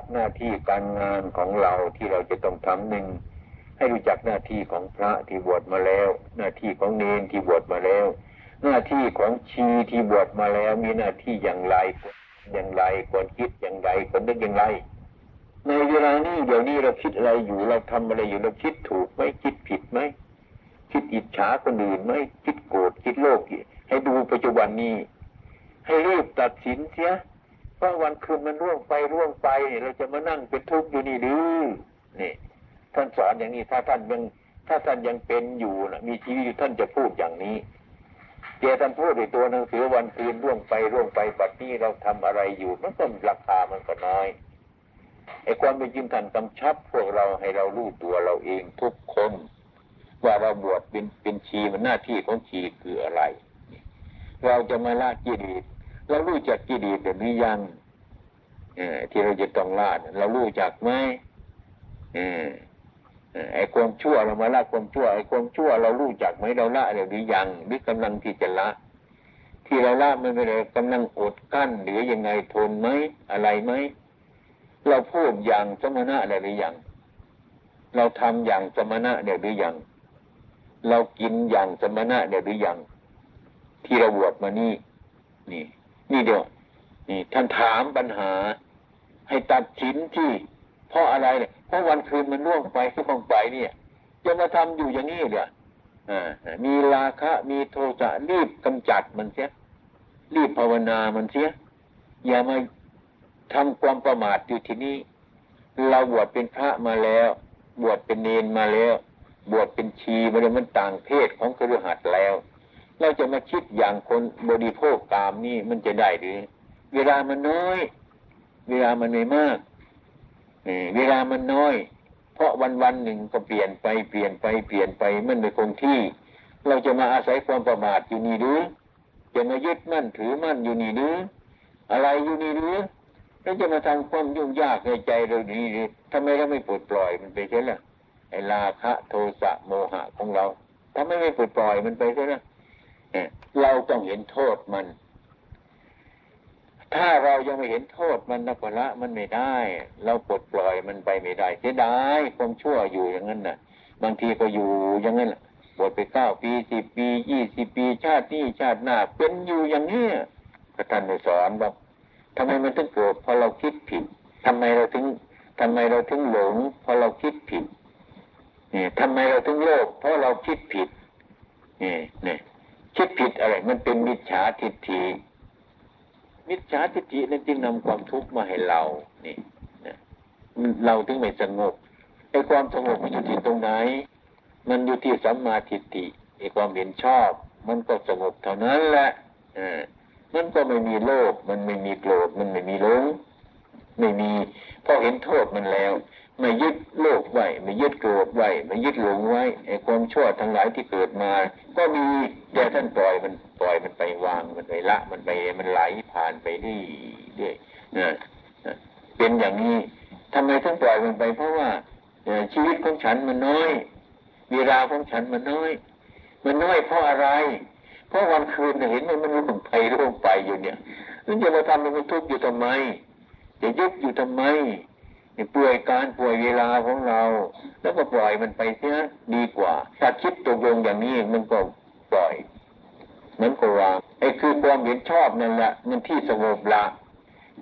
กหน้าที่การงานของเราที่เราจะต้องทำหนึ่งให้รู้จักหน้าที่ของพระที่บวชมาแล้ว หน้าที่ของเนนที่บวชมาแล้ว หน้าที่ของชีที่บวชมาแล้วมีหน้าที่อย่างไรอย่างไรควรคิดอย่างไรควรนึกอย่างไร ในเวลานี้เดี๋ยวนี้เราคิดอะไรอยู่เราทำอะไรอยู่เราคิดถูกไหมคิดผิดไหมคิดอิจฉาคนอื่นไหมคิดโกรธคิดโลภให้ดูปัจจุบันนี้ ให้รีบตัดสินเสีย ว่าวันคืนมันร่วงไปร่วงไปเราจะมานั่งเป็นทุกข์อยู่นี่หรือนี่ท่านสอนอย่างนี้ถ้าท่านยังถ้าท่านยังเป็นอยู่นะมีชีวิตอยู่ท่านจะพูดอย่างนี้เจท่านพูดในตัวหนังสือวันคืนร่วงไปร่วงไปบัดนี้เราทำอะไรอยู่มันก็ราคามันก็น้อยไอ้ความเป็นจริงท่านกำชับพวกเราให้เรารู้ตัวเราเองทุกคนว่าเราบวชเป็นเป็นชีมันหน้าที่ของชีคืออะไร เราจะมาละกิเลส เรารู้จักกิเลสหรือยังที่เราจะต้องละเรารู้จักไหมไอ้ความชั่วเรามาละความชั่วไอ้ความชั่วเรารู้จักไหมเราละหรือยังหรือกำลังที่จะละ ที่เราละมันเป็นกำลังอดกั้นหรือยังไงทนไหมอะไรไหมเราพูดอย่างสมณะหรือยังเราทำอย่างสมณะเดี๋ยหรือยังเรากินอย่างสมณะเดี๋ยหรือยังที่เราบวชมานี่นี่ นี่เดียวนี่ท่านถามปัญหา ให้ตัดสินที่ เพราะอะไรเนี่ยเพราะวันคืนมันล่วงไปล่วงไปเนี่ยจะมาทำอยู่อย่างนี้เนี่ยมีราคะมีโทสะรีบกำจัดมันเสียรีบภาวนามันเสียอย่ามาทำความประมาทอยู่ที่นี่เราบวชเป็นพระมาแล้ว บวชเป็นเนนมาแล้ว บวชเป็นชีมาแล้วมันต่างเพศของครือหัดแล้ว เราจะมาคิดอย่างคนบริโภคกามนี่มันจะได้หรือเวลามันน้อย เวลามันไม่มากเวลามันน้อย เพราะวันวันหนึ่งก็เปลี่ยนไปเปลี่ยนไปเปลี่ยนไปมันไม่คงที่ เราจะมาอาศัยความประมาทอยู่นี่หรือจะมายึดมั่นถือมั่นอยู่นี่หรืออะไรอยู่นี่หรือแล้วจะมาทำความยุ่งยากในใจเราดีหรือทำไมเราไม่ปลดปล่อยมันไปเช่นล่ะไอ้ราคะโทสะโมหะของเราทำไมไม่ปลดปล่อยมันไปเช่นล่ะ เราต้องเห็นโทษมัน ถ้าเรายังไม่เห็นโทษมันนักละมันไม่ได้ เราปลดปล่อยมันไปไม่ได้เสียดายความชั่วอยู่อย่างนั้นน่ะ บางทีก็อยู่อย่างนั้นบวชไปเก้าปีสิบปียี่สิบปี ชาตินี้ชาติหน้าเป็นอยู่อย่างนี้พระท่านสอนบอกทำไมมันถึงโกรธเพราะเราคิดผิดทำไมเราถึงทำไมเราถึงหลงเพราะเราคิดผิดนี่ทำไมเราถึงโลภเพราะเราคิดผิดนี่นี่ คิดผิดอะไร มันเป็นมิจฉาทิฏฐิมิจฉาทิฏฐินั้นจึงนำความทุกข์มาให้เรานี่นะเราถึงไม่สงบไอ้ความสงบมันอยู่ที่ตรงไหน มันอยู่ที่สัมมาทิฏฐิไอ้ความเห็นชอบ มันก็สงบเท่านั้นแหละอ่ามันก็ไม่มีโลภมันไม่มีโกรธมันไม่มีหลงไม่มีพอเห็นโทษมันแล้ว ไม่ยึดโลกไว้ไม่ยึดโกรธไว้ไม่ยึดหลงไว้ไอ้ความชั่วทั้งหลายที่เกิดมา ก็มีแต่ท่านปล่อยมันปล่อยมันไปวางมันไปละ มันไปมันไหลผ่านไปเรื่อยๆนะเป็นอย่างนี้ทำไมท่านปล่อยมันไป เพราะว่าชีวิตของฉันมันน้อย เวลาของฉันมันน้อย มันน้อยเพราะอะไร เพราะวันคืนเห็นมันมันร่วงไปร่วงไปอยู่เนี่ยนั่นจะมาทำมันทุกข์อยู่ทำไมจะยึดอยู่ทำไม ป่วยการป่วยเวลาของเรา แล้วก็ปล่อยมันไปเสียดีกว่าถ้าคิดตกลงอย่างนี้มันก็ปล่อยมันก็วางไอ้คือความเห็นชอบนั่นแหละมันที่สงบละ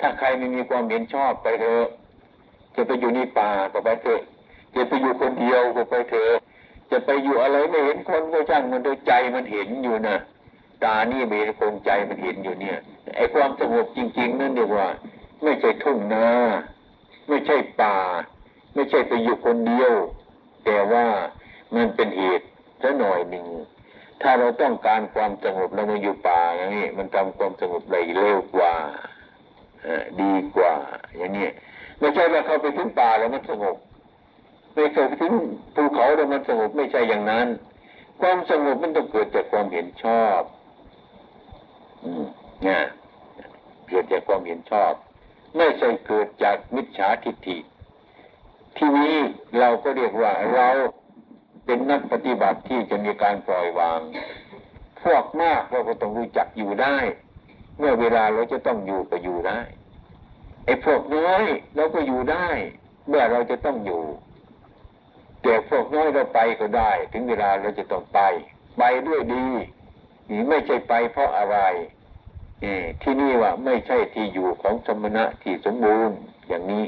ถ้าใครไม่มีความเห็นชอบไปเถอะจะไปอยู่ในป่าก็ไปเถอะจะไปอยู่คนเดียวก็ไปเถอะจะไปอยู่อะไรไม่เห็นคนก็ช่างมันโดยใจมันเห็นอยู่นะตานี่เบคงใจมันเห็นอยู่เนี่ยไอ้ความสงบจริง ๆ นั่นเรียกว่า ไม่ใช่ทุ่งนา ไม่ใช่ป่า ไม่ใช่ไปอยู่คนเดียว แต่ว่ามันเป็นเหตุซะหน่อยหนึ่งถ้าเราต้องการความสงบเรามาอยู่ป่าอย่างนี้มันทำความสงบได้เร็วกว่าดีกว่า อย่างนี้ไม่ใช่ว่าเขาไปถึงป่าแล้วมันสงบไม่เคยไปถึงภูเขาแล้วมันสงบไม่ใช่อย่างนั้น ความสงบมันต้องเกิดจากความเห็นชอบ อืมเนี่ยเกิดจากความเห็นชอบ ไม่ใช่เกิดจากมิจฉาทิฏฐิ ทีนี้เราก็เรียกว่าเราเป็นนักปฏิบัติที่จะมีการปล่อยวาง พวกมากเราก็ต้องรู้จักอยู่ได้ เมื่อเวลาเราจะต้องอยู่ก็อยู่ได้ไอ้พวกน้อยเราก็อยู่ได้ เมื่อเราจะต้องอยู่แต่พวกน้อยเราไปก็ได้ ถึงเวลาเราจะต้องไป ไปด้วยดีนี่ไม่ใช่ไปเพราะอะไร ที่นี่ว่าไม่ใช่ที่อยู่ของสมณะที่สมบูรณ์อย่างนี้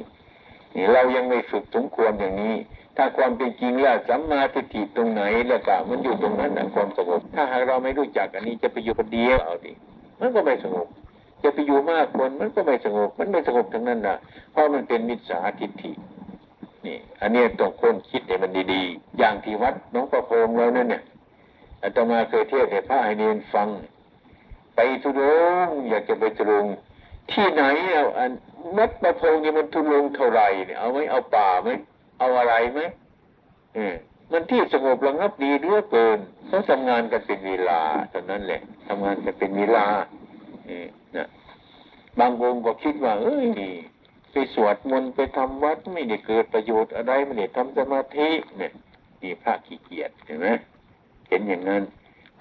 นี่เรายังไม่ฝึกสมควรอย่างนี้ ถ้าความเป็นจริงแล้วสัมมาทิฏฐิตรงไหนแล้วก็มันอยู่ตรงนั้นนะความสงบ ถ้าหากเราไม่รู้จักอันนี้จะไปอยู่คนเดียวเอาดิมันก็ไม่สงบ จะไปอยู่มากคนมันก็ไม่สงบ มันไม่สงบทั้งนั้นนะเพราะมันเป็นมิจฉาทิฏฐินี่ อันนี้ต้องคนคิดให้มันดีๆ อย่างที่วัดน้องประโพงเรานั่นเนี่ยอาตมาเคยเทศน์ให้พระให้เนียนฟัง ไปทุรงอยากจะไปทุรงที่ไหนเอาอันวัดประพงนี่มันทุรงเท่าไหร่เนี่ยเอาไหมเอาป่าไหมเอาอะไรไหมเออมันที่สงบระงับดีเหลือเกินเขาทำงานกันเป็นเวลาเท่านั้นแหละทำงานกันเป็นเวลาเออนะบางวงก็คิดว่า เอ้ยไปสวดมนต์ไปทำวัดไม่ได้เกิดประโยชน์อะไรไม่ได้ทำสมาธิเนี่ยนี่พระขี้เกียจเห็นไหมเห็นอย่างนั้น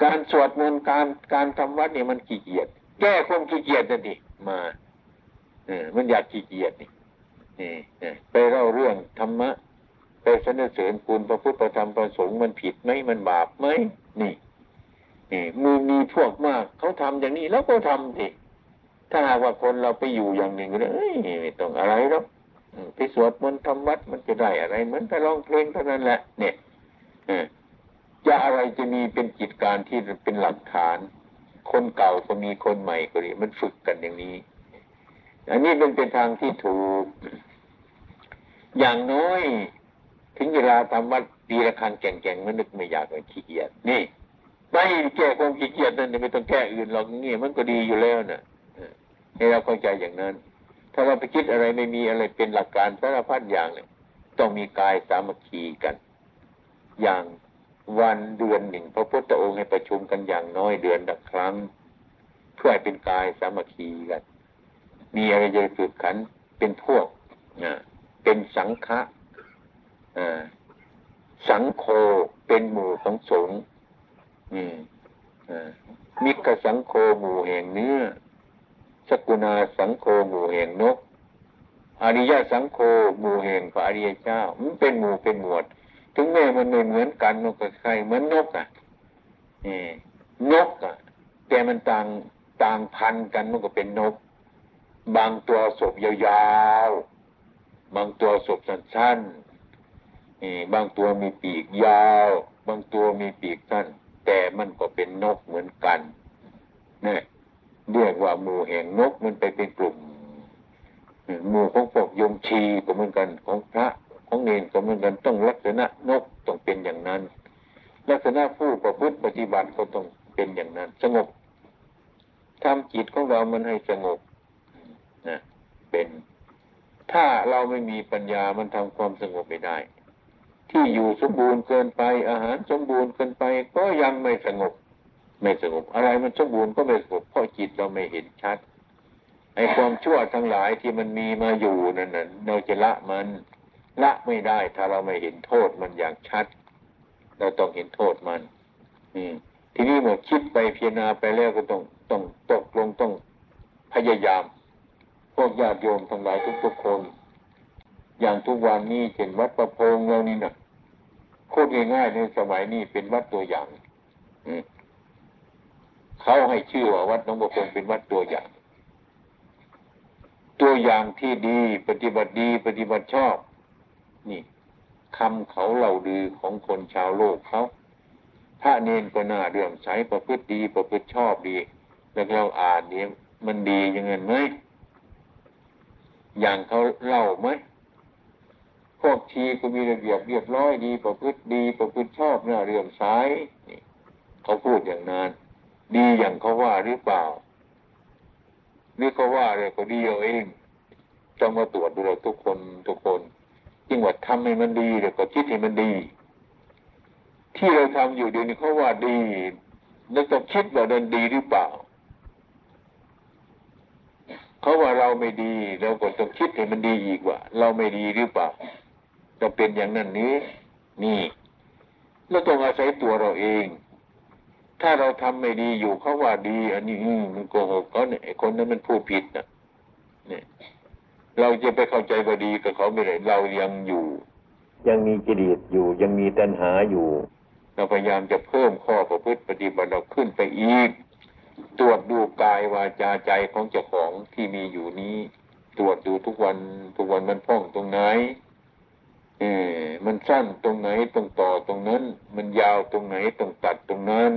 การสวดมนต์การการทำวัดเนี่ยมันขี้เกียจแก้ความขี้เกียจนั่นดิมาเออมันอยากขี้เกียจนี่นี่ไปเล่าเรื่องธรรมะไปสนเสริญคุณพระพุทธธรรมประสงค์มันผิดไหมมันบาปไหมนี่นี่มือมีพวกมากเขาทำอย่างนี้แล้วก็ทำสิถ้าหากว่าคนเราไปอยู่อย่างหนึ่งเลยเอ้ยไม่ต้องอะไรหรอกไปสวดมนต์ทำวัดมันจะได้อะไร เหมือนไปร้องเพลงเท่านั้นแหละ เนี่ยอ จะอะไรจะมีเป็นกิจการที่เป็นหลักฐาน คนเก่าก็มีคนใหม่ก็ดีมันฝึกกันอย่างนี้ อันนี้เป็นเป็นทางที่ถูก อย่างน้อย ถึงเวลาทำวัดปีละครั้งแก่งๆมันนึกไม่อยากเลยขี้เกียจนี่ไม่แก้ความขี้เกียจนั่นไม่ต้องแก้อื่นหรอกนี่มันก็ดีอยู่แล้วน่ะให้เราเข้าใจอย่างนั้น ถ้าเราไปคิดอะไรไม่มีอะไรเป็นหลักการสารพัดอย่างเนี่ยต้องมีกายสามัคคีกัน อย่าง วันเดือนหนึ่งพระพุทธองค์ให้ประชุมกันอย่างน้อยเดือนละครั้ง เพื่อให้เป็นกายสามัคคีกัน มีอะไรจะฝึกขันเป็นพวกนะเป็นสังฆะสังโฆเป็นหมู่ของสงฆ์มิกสังโฆหมู่แห่งเนื้อสกุณาสังโฆหมู่แห่งนก อริยสังโฆหมู่แห่งพระอริยเจ้ามันเป็นหมู่เป็นหมวด ถึงแม้มันไม่เหมือนกันนกกับใครเหมือนนกอะนี่นกอะแต่มันต่างต่างพันกันมันก็เป็นนก บางตัวศพยาวๆ บางตัวศพสั้นๆนี่บางตัวมีปีกยาว บางตัวมีปีกสั้น แต่มันก็เป็นนกเหมือนกันเนี่ยเรียกว่าหมู่แห่งนกมันไปเป็นกลุ่มหมู่ของพวกยมชีก็เหมือนกันของพระ ของเนนก็เหมือนกันต้องลักษณะนกต้องเป็นอย่างนั้น ลักษณะผู้ประพฤติปฏิบัติก็ต้องเป็นอย่างนั้น สงบทำจิตของเรามันให้สงบนะเป็น ถ้าเราไม่มีปัญญามันทำความสงบไม่ได้ ที่อยู่สมบูรณ์เกินไป อาหารสมบูรณ์เกินไป ก็ยังไม่สงบ ไม่สงบ อะไรมันสมบูรณ์ก็ไม่สงบเพราะจิตเราไม่เห็นชัดไอ้ความชั่วทั้งหลายที่มันมีมาอยู่นั่นน่ะเราจะละมัน ละไม่ได้ถ้าเราไม่เห็นโทษมันอย่างชัด เราต้องเห็นโทษมัน อืม ทีนี้เมื่อคิดไปพิจารณาไปแล้วก็ต้องต้องตกลงต้องพยายาม พวกญาติโยมทั้งหลายทุกๆคน อย่างทุกวันนี้เช่นวัดประโพงเรานี่นะพูดง่ายๆในสมัยนี้เป็นวัดตัวอย่างอืเขาให้ชื่อว่าวัดหนองประโพงเป็นวัดตัวอย่าง ตัวอย่างที่ดีปฏิบัติดีปฏิบัติชอบ นี่คำเขาเล่าดือของคนชาวโลกเขาพระเนนก็น่าเรื่อมใสประพฤติดีประพฤติชอบดี แล้วเราอ่านเนี่ยมันดีอย่างเงินไหมอย่างเขาเล่าไหมพวกชีก็มีระเบียบเรียบร้อยดีประพฤติดีประพฤติชอบน่าเรื่อมใสนี่เขาพูดอย่างนั้นดีอย่างเขาว่าหรือเปล่าหรือเขาว่าอะไรก็ดีเอาเองต้องมาตรวจดูเราทุกคนทุกคน จึงว่าทำให้มันดีแล้วก็คิดให้มันดี ที่เราทำอยู่เดี๋ยวนี้เขาว่าดีแล้วต้องคิดว่าเดินดีหรือเปล่าเขาว่าเราไม่ดีเราก็ต้องคิดให้มันดีอีกว่า เราไม่ดีหรือเปล่าจะเป็นอย่างนั้นนี้ นี่เราต้องอาศัยตัวเราเอง ถ้าเราทำไม่ดีอยู่เขาว่าดี อันนี้มันโกหกเขาเนี่ยไอ้คนนั้นมันพูดผิดนะเนี่ย เเราจะไปเข้าใจว่าดีกับเขาไม่ได้เรายังอยู่ ยังมีกิเลสอยู่ยังมีตัณหาอยู่ เราพยายามจะเพิ่มข้อประพฤติปฏิบัติเราขึ้นไปอีก ตรวจดูกายวาจาใจของเจ้าของที่มีอยู่นี้ ตรวจดูทุกวันทุกวันมันพ่องตรงไหนเออมันสั้นตรงไหนตรงต่อตรงนั้น มันยาวตรงไหนตรงตัดตรงนั้น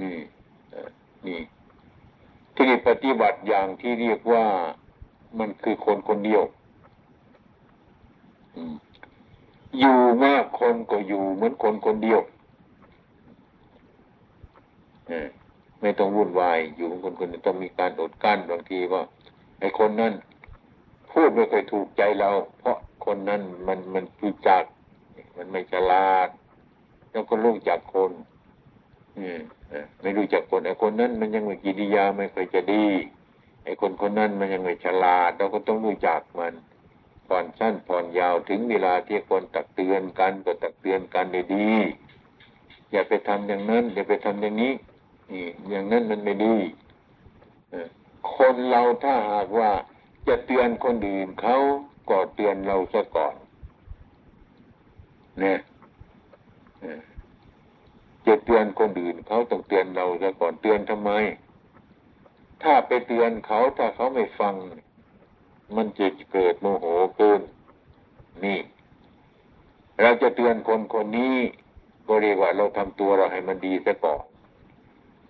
นี่เอ่อนี่ที่ปฏิบัติอย่างที่เรียกว่า มันคือคนคนเดียวอยู่มากคนก็อยู่เหมือนคนคนเดียวไม่ต้องวุ่นวายอยู่เหมือนคนคนต้องมีการอดกั้นบางทีว่าไอ้คนนั้นพูดไม่เคยถูกใจเรา เพราะคนนั้นมันมันรู้จัก มันไม่ฉลาด แล้วก็รู้จักคนอืมไม่รู้จักคนไอ้คนนั้นมันยังม่กิริยาไม่เคยจะดี ไอ้คนคนนั้นมันยังไม่ฉลาด เราก็ต้องรู้จักมันผ่อนสั้นผ่อนยาวถึงเวลาที่ควรตักเตือนกันก็ตักเตือนกันดีๆอย่าไปทำอย่างนั้น อย่าไปทำอย่างนี้นี่อย่างนั้นมันไม่ดีคนเราถ้าหากว่าจะเตือนคนอื่นเขาก็เตือนเราซะก่อนเนี่ยจะเตือนคนอื่นเขาต้องเตือนเราซะก่อนเตือนทำไม ถ้าไปเตือนเขาถ้าเขาไม่ฟัง มันจะเกิดโมโหเกินนี่ เราจะเตือนคนคนนี้ก็เรียกว่าเราทำตัวเราให้มันดีซะก่อน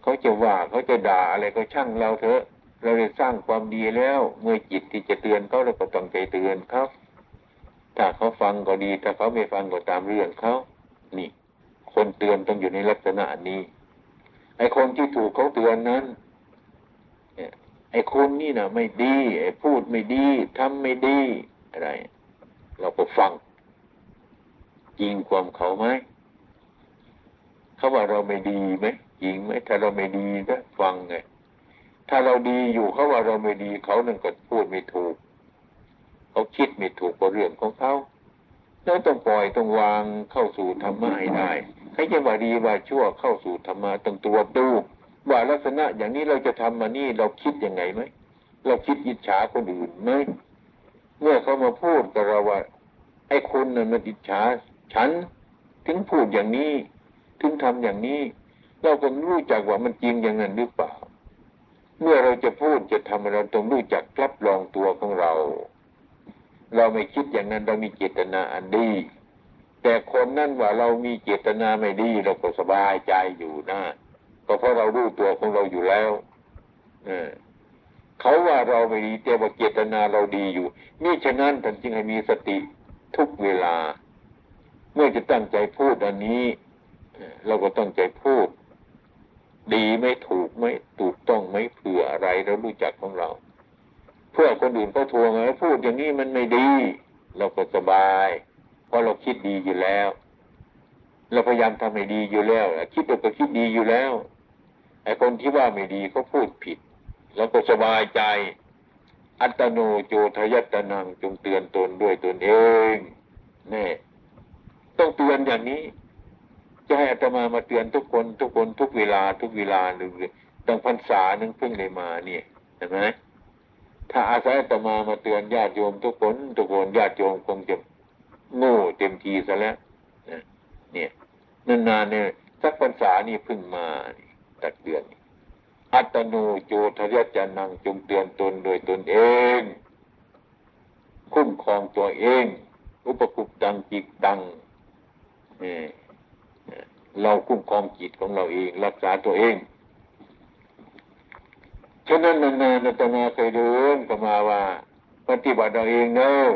เขาจะว่าเขาจะด่าอะไรก็ช่างเราเถอะ เราได้สร้างความดีแล้ว เมื่อจิตที่จะเตือนเขาเราก็ต้องใจเตือนเขาถ้าเขาฟังก็ดี ถ้าเขาไม่ฟังก็ตามเรื่องเขานี่ คนเตือนต้องอยู่ในลักษณะนี้ไอ้คนที่ถูกเขาเตือนนั้น ไอ้คนนี่นะไม่ดี ไอ้พูดไม่ดีทำไม่ดีอะไร เราก็ฟัง จริงความเขาไหมเขาว่าเราไม่ดีไหมจริงไหมถ้าเราไม่ดีก็ฟังไงถ้าเราดีอยู่เขาว่าเราไม่ดีเขานั่นก็พูดไม่ถูก เขาคิดไม่ถูกก็เรื่องของเขาแล้วต้องปล่อยต้องวางเข้าสู่ธรรมะให้ได้ใครจะว่าดีว่าชั่วเข้าสู่ธรรมะต้องตรวจดู ว่าลักษณะอย่างนี้เราจะทำมานี่เราคิดยังไงไหมเราคิดอิจฉาคนอื่นไหมเมื่อเขามาพูดกับเราว่า ไอ้คุณน่ะมันอิจฉาฉัน ถึงพูดอย่างนี้ ถึงทำอย่างนี้ เราก็รู้จักว่ามันจริงอย่างนั้นหรือเปล่า เมื่อเราจะพูดจะทำเราต้องรู้จักรับรองตัวของเรา เราไม่คิดอย่างนั้นเรามีเจตนาอันดี แต่คนนั่นว่าเรามีเจตนาไม่ดีเราก็สบายใจอยู่นะ ก็เพราะเรารู้ตัวของเราอยู่แล้วเออเขาว่าเราไม่ดีแต่ว่าเจตนาเราดีอยู่นี่ฉะนั้นท่านจึงให้มีสติทุกเวลา เมื่อจะตั้งใจพูดอันนี้เราก็ตั้งใจพูด ดีไม่ถูกไหมถูกต้องไหมเผื่ออะไรเรารู้จักของเรา เพื่อคนอื่นเขาทวงไงพูดอย่างนี้มันไม่ดี เราก็สบาย เพราะเราคิดดีอยู่แล้ว เราพยายามทำให้ดีอยู่แล้วคิดตัวก็คิดดีอยู่แล้ว ไอ้คนที่ว่าไม่ดีเขาพูดผิด แล้วก็สบายใจ อัตโนโจทยัตนังจงเตือนตนด้วยตนเองนี่ต้องเตือนอย่างนี้ จะให้อาตมามาเตือนทุกคนทุกคนทุกเวลาทุกเวลาหนึ่งตั้งพรรษาหนึ่งเพิ่งเลยมาเนี่ยเห็นไหมถ้าอาศัยอาตมามาเตือนญาติโยมทุกคนทุกคนญาติโยมคงจะโง่เต็มทีซะแล้วเนี่ยนานๆเนี่ยสักพรรษานี่เพิ่งมานี่ ตักเตือนอัตโนโจทยัจจานังจงเตือนตนโดยตนเอง คุ้มครองตัวเอง อุปคุปตังจิตตังเราคุ้มครองจิตของเราเอง รักษาตัวเองฉะนั้นนานๆอาตมาเคยเดินก็มาว่า ปฏิบัติเราเองเนอะ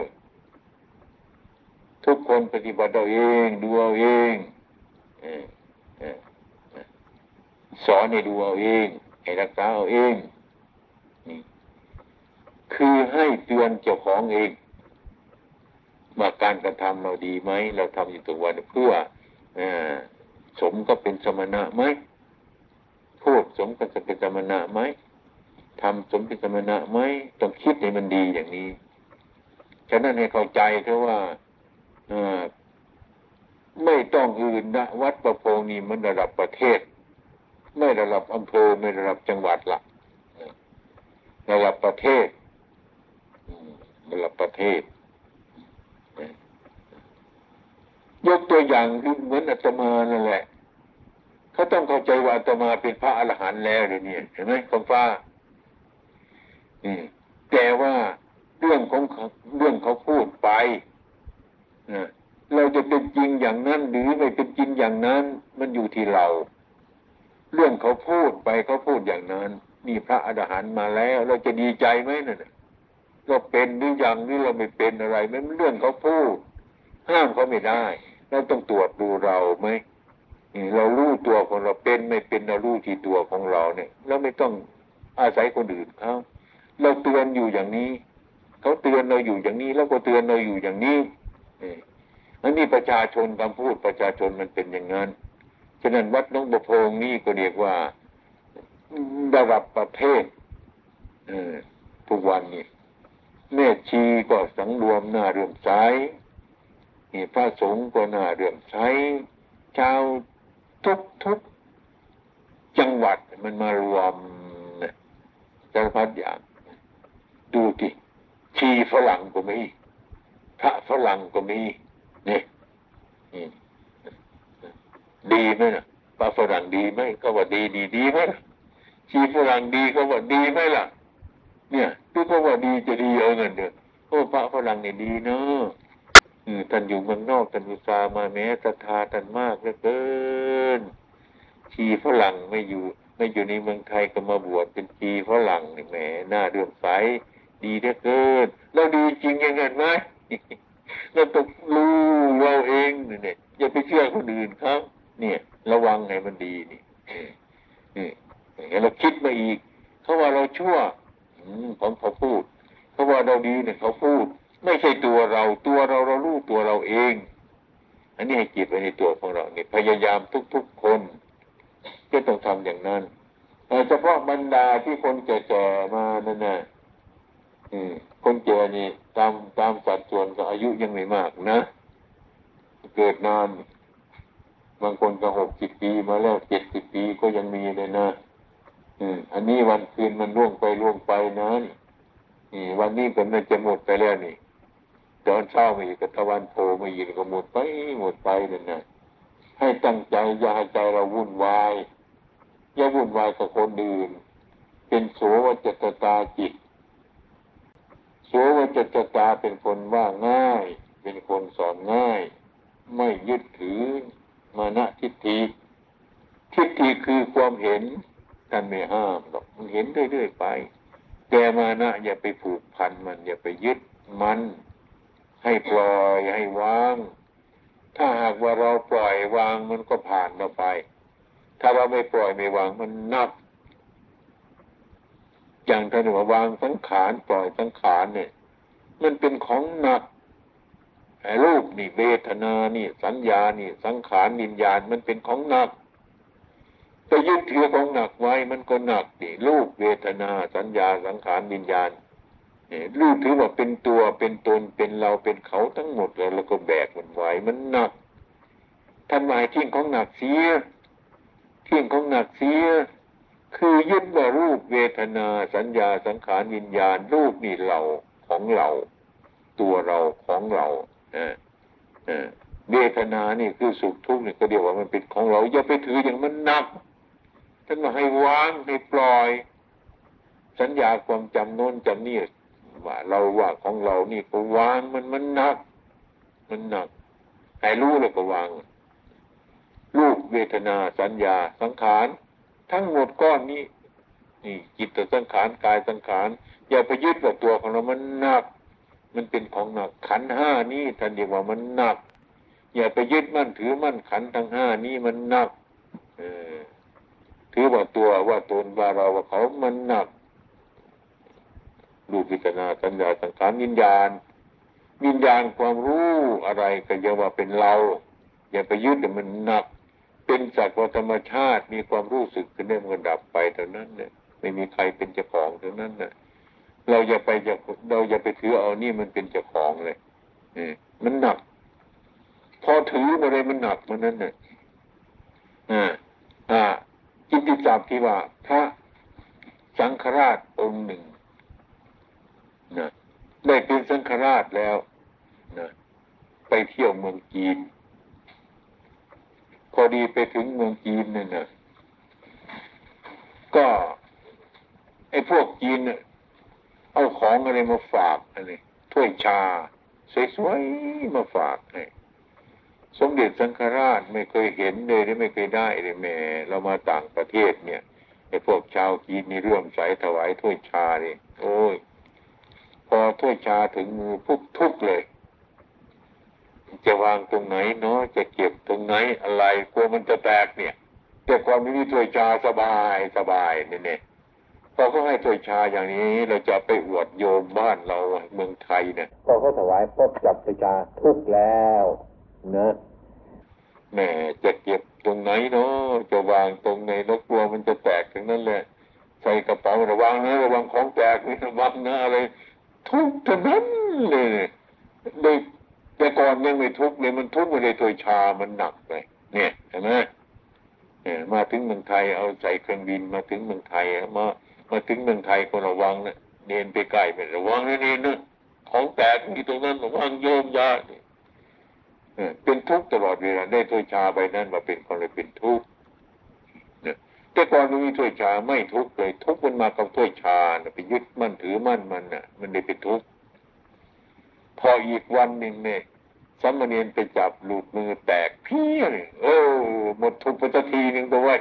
ทุกคนปฏิบัติเราเอง ดูเอาเองเออเออ สอนให้ดูเอาเองให้รักษาเอาเองนี่คือให้เตือนเจ้าของเองว่าการกระทำเราดีไหมเราทำอยู่ตัววันเพื่ออสมก็เป็นสมณะไหมพูดสมก็จะเป็นสมณะไหมทำสมเป็นสมณะไหมต้องคิดให้มันดีอย่างนี้ฉะนั้นให้เข้าใจเถอะว่าอไม่ต้องอื่นนะวัดประโพงนี่มันระดับประเทศ ไม่ระดับอำเภอไม่ระดับจังหวัดละระดับประเทศระดับประเทศ ยกตัวอย่างคือเหมือนอาตมานั่นแหละเขาต้องเข้าใจว่าอาตมาเป็นพระอรหันต์แล้วเดี๋ยวนี้เห็นไหมคำฟ้าแต่ว่าเรื่องของเขาเรื่องเขาพูดไปเราจะเป็นจริงอย่างนั้นหรือไม่เป็นจริงอย่างนั้น มันอยู่ที่เรา เรื่องเขาพูดไปเขาพูดอย่างนั้น นี่พระอรหันต์มาแล้ว เราจะดีใจไหมนั่นเราเป็นหรือยังหรือเราไม่เป็นอะไรมันเรื่องเขาพูด ห้ามเขาไม่ได้เราต้องตรวจดูเราไหมนี่เรารู้ตัวของเราเป็นไม่เป็นเรารู้ที่ตัวของเราเนี่ยเราไม่ต้องอาศัยคนอื่นเขาเราเตือนอยู่อย่างนี้เขาเตือนเราอยู่อย่างนี้ แล้วก็เตือนเราอยู่อย่างนี้นี่อันนี้ประชาชนคำพูดประชาชนมันเป็นอย่างนั้น ฉะนั้นวัดนงประพงนี่ก็เรียกว่าระดับประเภททุกวันนี้แม่ชีก็สังรวมหน้าเรื่อมใส่พระสงฆ์ก็หน้าเรื่อมใสชาวทุกทุกจังหวัดมันมารวมเนี่ยสารพัดอย่าง ดูที่ชีฝรั่งก็มี พระฝรั่งก็มี นี่นี่ ดีไหมนะพระฝรั่งดีไหมก็ว่าดีดีดีไหมล่ะชีฝรั่งดีก็ว่าดีไหมล่ะ เนี่ยคือก็ว่าดีจะดีเอาเงินเดือนโอ้พระฝรั่งเนี่ยดีเนอะท่านอยู่เมืองนอกท่านอุตส่าห์มาแม้ศรัทธาท่านมากเหลือเกินชีฝรั่งไม่อยู่ ไม่อยู่ในเมืองไทยก็มาบวชเป็นชีฝรั่งนี่แหมหน้าเรื่อมใสดีเหลือเกินแล้วดีจริงยังไงไหมเราต้องรู้เราเองเนี่ยอย่าไปเชื่อคนอื่นครับ เนี่ย ระวังให้มันดีนี่นี่นี่เราคิดมาอีกเขาว่าเราชั่วอืมผมเขาพูดเขาว่าเราดีเนี่ยเขาพูด ไม่ใช่ตัวเราตัวเราเรารู้ตัวเราเอง อันนี้ให้จิตไว้ในตัวของเราเนี่ยพยายามทุกๆคนก็ต้องทำอย่างนั้นเฉพาะบรรดาที่คนแก่ๆมานั่นน่ะคนแก่นี่ตามตามสัดส่วนก็อายุยังไม่มากนะ เกิดนาน บางคนก็หกสิบปีมาแล้วเจ็ดสิบปีก็ยังมีเลยนะอืมอันนี้วันคืนมันล่วงไปล่วงไปนะนี่วันนี้ก็น่าจะหมดไปแล้วนี่ตอนเช้ามาอีกตะวันโผล่มาอีกก็หมดไปหมดไปนั่นนะให้ตั้งใจอย่าให้ใจเราวุ่นวาย อย่าวุ่นวายกับคนอื่น เป็นโสวจตตาจิตโสวจตตาเป็นคนว่าง่าย เป็นคนสอนง่าย ไม่ยึดถือ มานะทิฏฐิทิฏฐิคือความเห็นท่านไม่ห้ามหรอกมันเห็นเรื่อยๆไป แต่มานะอย่าไปผูกพันมัน อย่าไปยึดมัน ให้ปล่อยให้วาง ถ้าหากว่าเราปล่อยวางมันก็ผ่านเราไป ถ้าเราไม่ปล่อยไม่วางมันนักอย่างท่านว่าวางสังขารปล่อยสังขารเนี่ย มันเป็นของหนัก นี่เวทนานี่สัญญานี่ สังขารวิญญาณมันเป็นของหนักไปยึดถือของหนักไว้มันก็หนักดิรูปเวทนาสัญญาสังขารวิญญาณเนี่ยรูปถือว่าเป็นตัวเป็นตนเป็นเราเป็นเขาทั้งหมดเลยแล้วก็แบกมันไว้มันหนักท่านหมายทิ้งของหนักเสียทิ้งของหนักเสียคือยึดว่ารูปเวทนาสัญญาสังขารวิญญาณ รูปนี่เราของเรา ตัวเราของเรา เวทนานี่คือสุขทุกข์นี่ก็เดียวว่ามันเป็นของเราอย่าไปถืออย่างมันหนักท่านมาให้วางให้ปล่อย สัญญาความจำโน้นจำนี่ว่าเราว่าของเรานี่ก็วางมันมันหนัก มันหนักให้รู้แล้วก็วางรูปเวทนาสัญญาสังขาร ทั้งหมดก้อนนี้นี่จิตสังขารกายสังขารอย่าไปยึดว่าตัวของเรามันหนัก มันเป็นของหนักขันห้านี้ท่านเรียกว่ามันหนัก อย่าไปยึดมั่นถือมั่นขันทั้งห้านี้มันหนักเออถือว่าตัวว่าตนว่าเราว่าเขามันหนักรูปพิจารณาสัญญาสังขารวิญญาณ วิญญาณความรู้อะไรก็อย่าว่าเป็นเรา อย่าไปยึดแต่มันหนัก เป็นสัตว์ธรรมชาติมีความรู้สึกขึ้นได้มันดับไปเท่านั้นเนี่ยไม่มีใครเป็นเจ้าของเท่านั้นเนี่ย เราอย่าไปอย่าเราอย่าไปถือเอานี่มันเป็นเจ้าของเลยมันหนัก พอถืออะไรมันหนักมันนั้นเนี่ยอ่าอ่าจิตติจับที่ว่าพระสังฆราชองค์หนึ่งนะได้เป็นสังฆราชแล้วนะไปเที่ยวเมืองจีน พอดีไปถึงเมืองจีนเนี่ยนะก็ไอ้พวกจีนเนี่ย เอาของอะไรมาฝากอันนี้ถ้วยชาสวยๆมาฝากให้สมเด็จสังฆราชไม่เคยเห็นเลยไม่เคยได้เลยแม่เรามาต่างประเทศเนี่ยไอ้พวกชาวจีนนี่ร่วมใสถวายถ้วยชาเลยโอ้ย พอถ้วยชาถึงมือปุ๊บทุกเลย จะวางตรงไหนเนาะจะเก็บตรงไหนอะไรกลัวมันจะแตกเนี่ย แต่ความนี้ถ้วยชาสบายสบายเนี่ย พอเขาให้ถ้วยชาอย่างนี้เราจะไปอวดโยมบ้านเราเมืองไทยเนี่ยพอเขาถวายปุ๊บจับถ้วยชาทุกแล้วนะแหม่จะเก็บตรงไหนเนาะจะวางตรงไหนแล้วกลัวมันจะแตกทั้งนั้นแหละใส่กระเป๋าระวังนะระวังของแตกนี่ระวังนะอะไรทุกข์ทั้งนั้นเลยเด็กแต่ก่อนยังไม่ทุกข์เลยมันทุกข์มาเลยถวยชามันหนักเลยเนี่ยเห็นไหมเนี่ยมาถึงเมืองไทยเอาใส่เครื่องบินมาถึงเมืองไทยมา มาถึงเมืองไทยก็ระวังนะเดินไปใกล้ไประวังนะนี่นะของแตกมีตรงนั้นระวังโยมยาเนี่ยเป็นทุกข์ตลอดเวลาได้ถ้วยชาไปนั้นมาเป็นคนเลยเป็นทุกข์เนี่ยแต่ก่อนมันมีถ้วยชาไม่ทุกข์เลยทุกข์มันมากับถ้วยชานะไปยึดมั่นถือมั่นมันน่ะ มันเลยเป็นทุกข์พออีกวันหนึ่งเนี่ยสามเณรไปจับหลุดมือแตกเพี้ยเลยโอ้หมดทุกข์ไปสักทีหนึ่งตัวไว้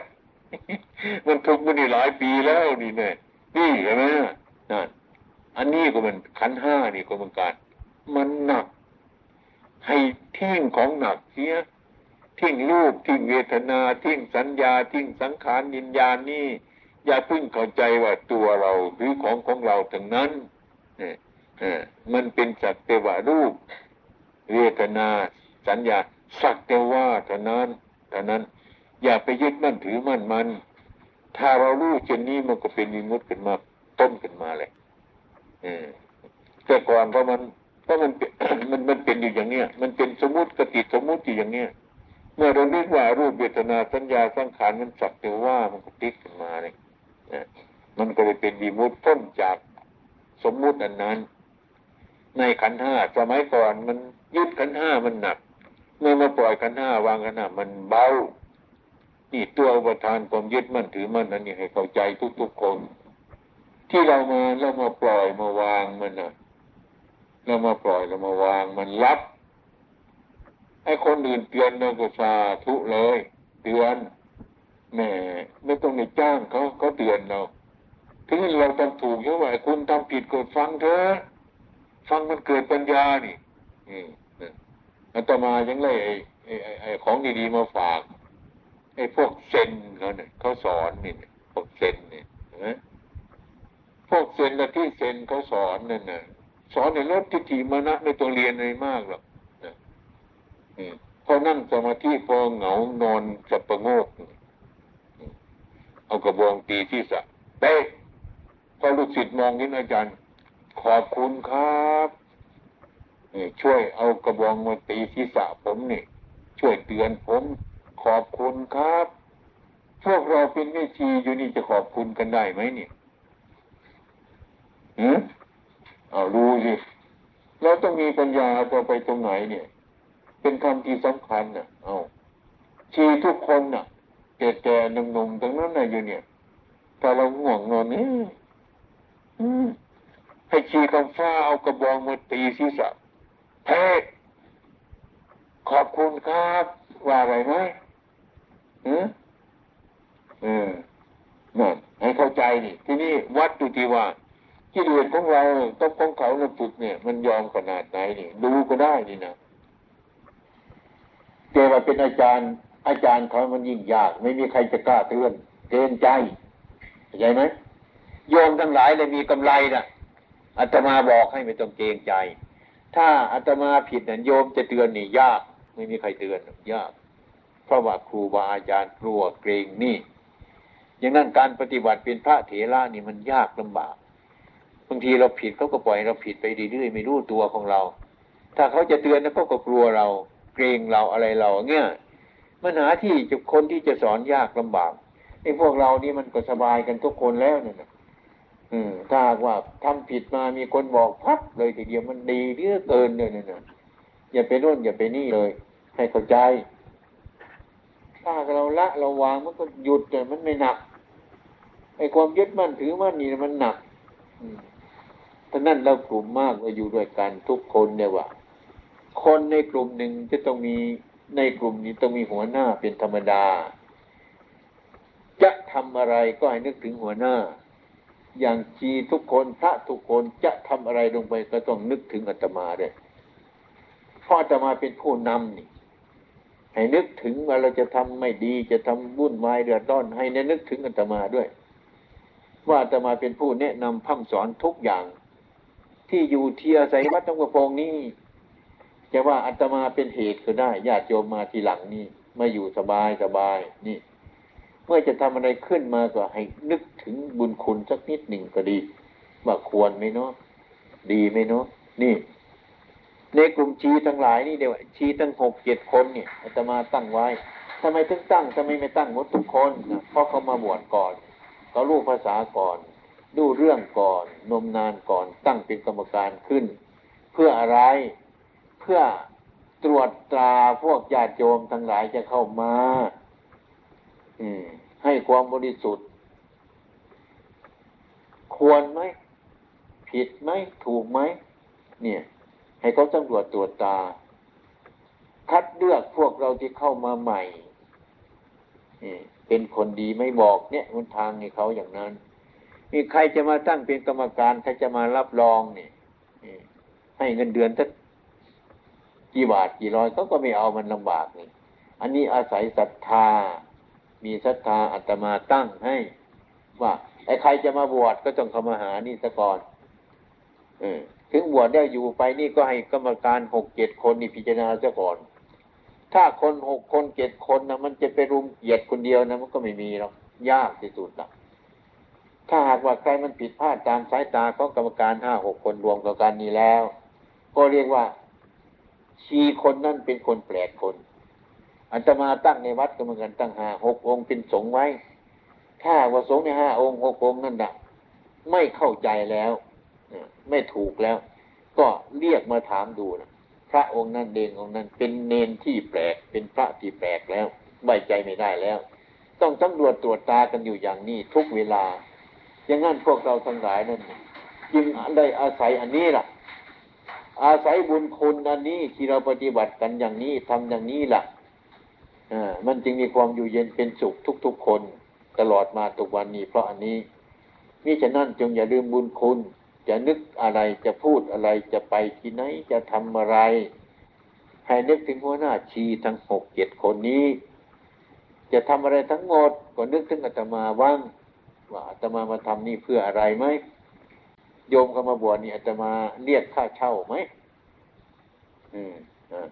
มันทุกข์มานี่หลายปีแล้วนี่เนี่ยนี่เห็นไหมนั่นอันนี้ก็มันขันห้านี่ก็เหมือนกันมันหนัก ให้ทิ้งของหนักเสียทิ้งรูปทิ้งเวทนาทิ้งสัญญาทิ้งสังขารวิญญาณนี่ อย่าพิ่งเข้าใจว่าตัวเราหรือของของเราทั้งนั้นเนี่ยมันเป็นสักแต่ว่ารูปเวทนา สัญญาสักแต่ว่าเท่านั้นเท่านั้น อย่าไปยึดมั่นถือมั่นมัน ถ้าเรารู้เช่นนี้มันก็เป็นวิมุตขึ้นมา ต้นขึ้นมาเลยแต่ก่อนเพราะมันเพราะมันมันมันเป็นอยู่อย่างเนี้ย มันเป็นสมมติกติสมมติอยู่อย่างเนี้ย เมื่อเราเรียกว่ารูปเวทนาสัญญาสังขารมันสักแต่ว่ามันก็ติดขึ้นมาเลยมันก็เลยเป็นวิมุตต้นจากสมมุติอันนั้น ในขันห้าสมัยก่อนมันยึดขันห้ามันหนัก เมื่อมาปล่อยขันห้าวางขันห้ามันเบา นี่ตัวอุปทานความยึดมั่นถือมั่นนั้นนี่ให้เข้าใจทุกๆคน ที่เรามาเรามาปล่อยมาวางมันนะเรามาปล่อยเรามาวางมันรับให้คนอื่นเตือนเราก็สาธุเลยเตือนแหมไม่ต้องไปจ้างเขาเขาเตือนเราถึงเราทำถูกเยอะว่าคุณทำผิดกดฟังเถอะฟังมันเกิดปัญญานี่อืมอาตมายังเลยไอ้ไอ้ไอ้ของดีๆมาฝาก ไอ้พวกเซนเขาเนี่ยเขาสอนนี่พวกเซนเนี่ยพวกเซนและที่เซนเขาสอนนั่นน่ะสอนในลดทิฏฐิมานะไม่ต้องเรียนอะไรมากหรอกพอนั่งสมาธิพอเหงานอนสับประโงก เอากระบองตีที่สะเป๊ะพอลูกศิษย์มองนี้อาจารย์ ขอบคุณครับช่วยเอากระบองมาตีศีรษะผมนี่ ช่วยเตือนผม ขอบคุณครับ พวกเราเป็นแม่ชีอยู่นี่จะขอบคุณกันได้ไหมเนี่ยหืมเอารู้สิเราต้องมีปัญญาจะไปตรงไหนเนี่ย เป็นคำที่สำคัญน่ะ เอาชีทุกคนน่ะแก่ๆหนุ่มๆตรงนั้นนะอยู่เนี่ยถ้าเราง่วงนอนนี่ให้ชีคำฟ้าเอากระบองมาตีศีรษะเทขอบคุณครับ ว่าอะไรไหม อืมเออนั่นให้เข้าใจนี่ที่นี่วัดดูที่ว่ากิเลสของเราต้องของเขาเราฝึกเนี่ย มันยอมขนาดไหนนี่ดูก็ได้นี่นะเจว่าเป็นอาจารย์ อาจารย์เขามันยิ่งยาก ไม่มีใครจะกล้าเตือนเกรงใจเข้าใจไหมโยมทั้งหลายเลยมีกำไรนะอาตมาบอกให้ไม่ต้องเกรงใจ ถ้าอาตมาผิดนั่นโยมจะเตือนนี่ยาก ไม่มีใครเตือนยาก เพราะว่าครูบาอาจารย์กลัวเกรงนี่อย่างนั้นการปฏิบัติเป็นพระเถระนี่มันยากลำบากบางทีเราผิดเขาก็ปล่อยเราผิดไปเรื่อยๆไม่รู้ตัวของเรา ถ้าเขาจะเตือนแล้วก็กลัวเรา เกรงเราอะไรเราเนี่ยมันหาที่จะคนที่จะสอนยากลำบากไอ้พวกเรานี่มันก็สบายกันทุกคนแล้วเนี่ยอืมถ้าว่าทำผิดมามีคนบอกพับเลยทีเดียวมันดีเหลือเกินเลยเนะนะอย่าไปโน่นอย่าไปนี่เลย ให้เข้าใจ ถ้าเราละเราวางมันก็หยุดแต่มันไม่หนักไอ้ความยึดมั่นถือมั่นนี่มันหนักท่านั้นเรากลุ่มมากเราอยู่ด้วยกันทุกคนเนี่ยว่าคนในกลุ่มหนึ่งจะต้องมีในกลุ่มนี้ต้องมีหัวหน้าเป็นธรรมดา จะทำอะไรก็ให้นึกถึงหัวหน้า อย่างจีทุกคนพระทุกคนจะทำอะไรลงไปก็ต้องนึกถึงอาตมาด้วยเพราะอาตมาเป็นผู้นำนี่ ให้นึกถึงว่าเราจะทำไม่ดีจะทำวุ่นวายเดือดร้อน ให้นนึกถึงอาตมาด้วย ว่าอาตมาเป็นผู้แนะนำพัฒสอนทุกอย่าง ที่อยู่เที่อาศัยวัดตงกระโปรงนี้จะว่าอาตมาเป็นเหตุก็ได้ญาติโยมมาทีหลังนี่มาอยู่สบายสบายนี่ เมื่อจะทำอะไรขึ้นมาก็ให้นึกถึงบุญคุณสักนิดหนึ่งก็ดี ว่าควรไหมเนาะดีไหมเนาะนี่ ในกลุ่มชีทั้งหลายนี่เดี๋ยวชีตั้งหกเจ็ดคนเนี่ยอาตมาตั้งไว้ทำไมถึงตั้งทำไมไม่ตั้งหมดทุกคนนะเพราะเขามาบวชก่อนเขารู้ภาษาก่อน ดูเรื่องก่อน นมนานก่อนตั้งเป็นกรรมการขึ้น เพื่ออะไรเพื่อตรวจตราพวกญาติโยมทั้งหลายจะเข้ามา อืม ให้ความบริสุทธิ์ ควรไหมผิดไหมถูกไหมเนี่ย ให้เขาตำรวจตรวจตา คัดเลือกพวกเราที่เข้ามาใหม่เป็นคนดีไม่บอกเนี่ยมันทางให้เขาอย่างนั้นมีใครจะมาตั้งเป็นกรรมการใครจะมารับรองนี่นี่ให้เงินเดือนสักกี่บาทกี่ร้อยเขาก็ไม่เอามันลำบากนี่อันนี้อาศัยศรัทธา มีศรัทธาอาตมาตั้งให้ ว่าไอ้ใครจะมาบวชก็ต้องเข้ามาหานี่ซะก่อน เออ ถึงบวชได้อยู่ไปนี่ก็ให้กรรมการหกเจ็ดคนนี่พิจารณาซะก่อน ถ้าคนหกคนเจ็ดคนนะมันจะไปรุมเหยียดคนเดียวนะมันก็ไม่มีหรอกยากที่สุดนะถ้าหากว่าใครมันผิดพลาดตามสายตาของกรรมการห้าหกคนรวมต่อกันนี้แล้ว ก็เรียกว่าชีคนนั่นเป็นคนแปลกคนอันตมาตั้งในวัดก็เหมือนกันตั้งห้าหกองค์เป็นสงไว้ ถ้าว่าสงในห้าองค์หกองค์นั่นนะไม่เข้าใจแล้ว ไม่ถูกแล้ว ก็เรียกมาถามดูนะพระองค์นั้นเดงองค์นั้น เป็นเนนที่แปลก เป็นพระที่แปลกแล้วไว้ใจไม่ได้แล้ว ต้องตำรวจตรวจตากันอยู่อย่างนี้ทุกเวลา อย่างนั้นพวกเราทั้งหลายนั้นจึงได้อาศัยอันนี้ล่ะ อาศัยบุญคุณอันนี้ที่เราปฏิบัติกันอย่างนี้ทำอย่างนี้ล่ะอมันจึงมีความอยู่เย็นเป็นสุขทุก ๆ คน ตลอดมาทุกวันนี้ เพราะอันนี้มิฉะนั้นจงอย่าลืมบุญคุณ จะนึกอะไรจะพูดอะไรจะไปที่ไหนจะทำอะไร ให้นึกถึงหัวหน้าชีทั้งหกเจ็ดคนนี้ จะทำอะไรทั้งหมดก็นึกถึงอาตมาว่างว่าอาตมามาทำนี่เพื่ออะไรไหมโยมเข้ามาบวชนี่อาตมาเรียกค่าเช่าไหมอืมอ่า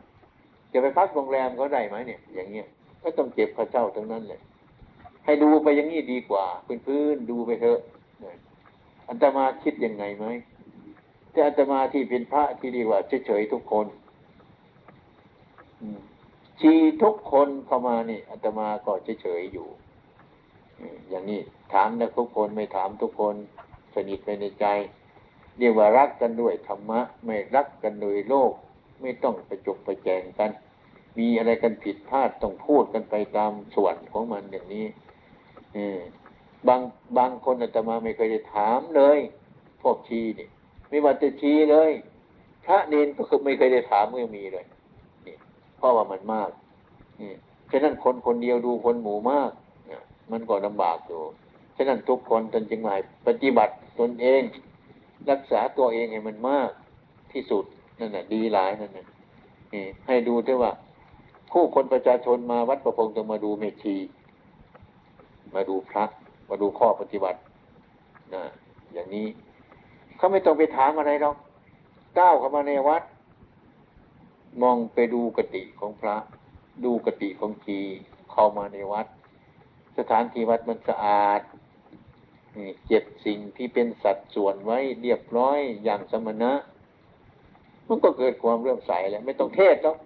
จะไปพักโรงแรมก็ได้ไหมเนี่ย อย่างเงี้ยก็ต้องเก็บค่าเช่าทั้งนั้นเลยให้ดูไปอย่างนี้ดีกว่าพื้นๆดูไปเถอะ อัตมาคิดยังไงไหมแต่อัตมาที่เป็นพระที่ดีกว่าเฉยๆทุกคนชีทุกคนเข้ามานี่อัตมาก็เฉยๆอยู่อย่างนี้ถามนะทุกคนไม่ถามทุกคน สนิทไปในใจเรียกว่ารักกันด้วยธรรมะ ไม่รักกันโดยโลก ไม่ต้องไปจกไปแจงกัน มีอะไรกันผิดพลาดต้องพูดกันไปตามส่วนของมันอย่างนี้ บางบางคนอาตมาไม่เคยได้ถามเลย พวกชีนี่ไม่ว่าจะชีเลย พระเนนก็คือไม่เคยได้ถามไม่มีเลยนี่เพราะว่ามันมากนี่ฉะนั้นคนคนเดียวดูคนหมู่มากมันก็ลำบากอยู่ฉะนั้นทุกคนตนจึงหมายปฏิบัติตนเอง รักษาตัวเองให้มันมากที่สุดนั่นแหละดีหลายนั่นน่ะนี่ให้ดูด้วยว่า ผู้คนประชาชนมาวัดประพงศ์จะมาดูเมชีมาดูพระ มาดูข้อปฏิบัตินะอย่างนี้เขาไม่ต้องไปถามอะไรหรอกก้าวเข้ามาในวัด มองไปดูกติของพระ ดูกติของชีเข้ามาในวัด สถานที่วัดมันสะอาดเจ็บสิ่งที่เป็นสัดส่วนไว้เรียบร้อยอย่างสมณะ มันก็เกิดความเรื่อมใสแล้วไม่ต้องเทศหรอก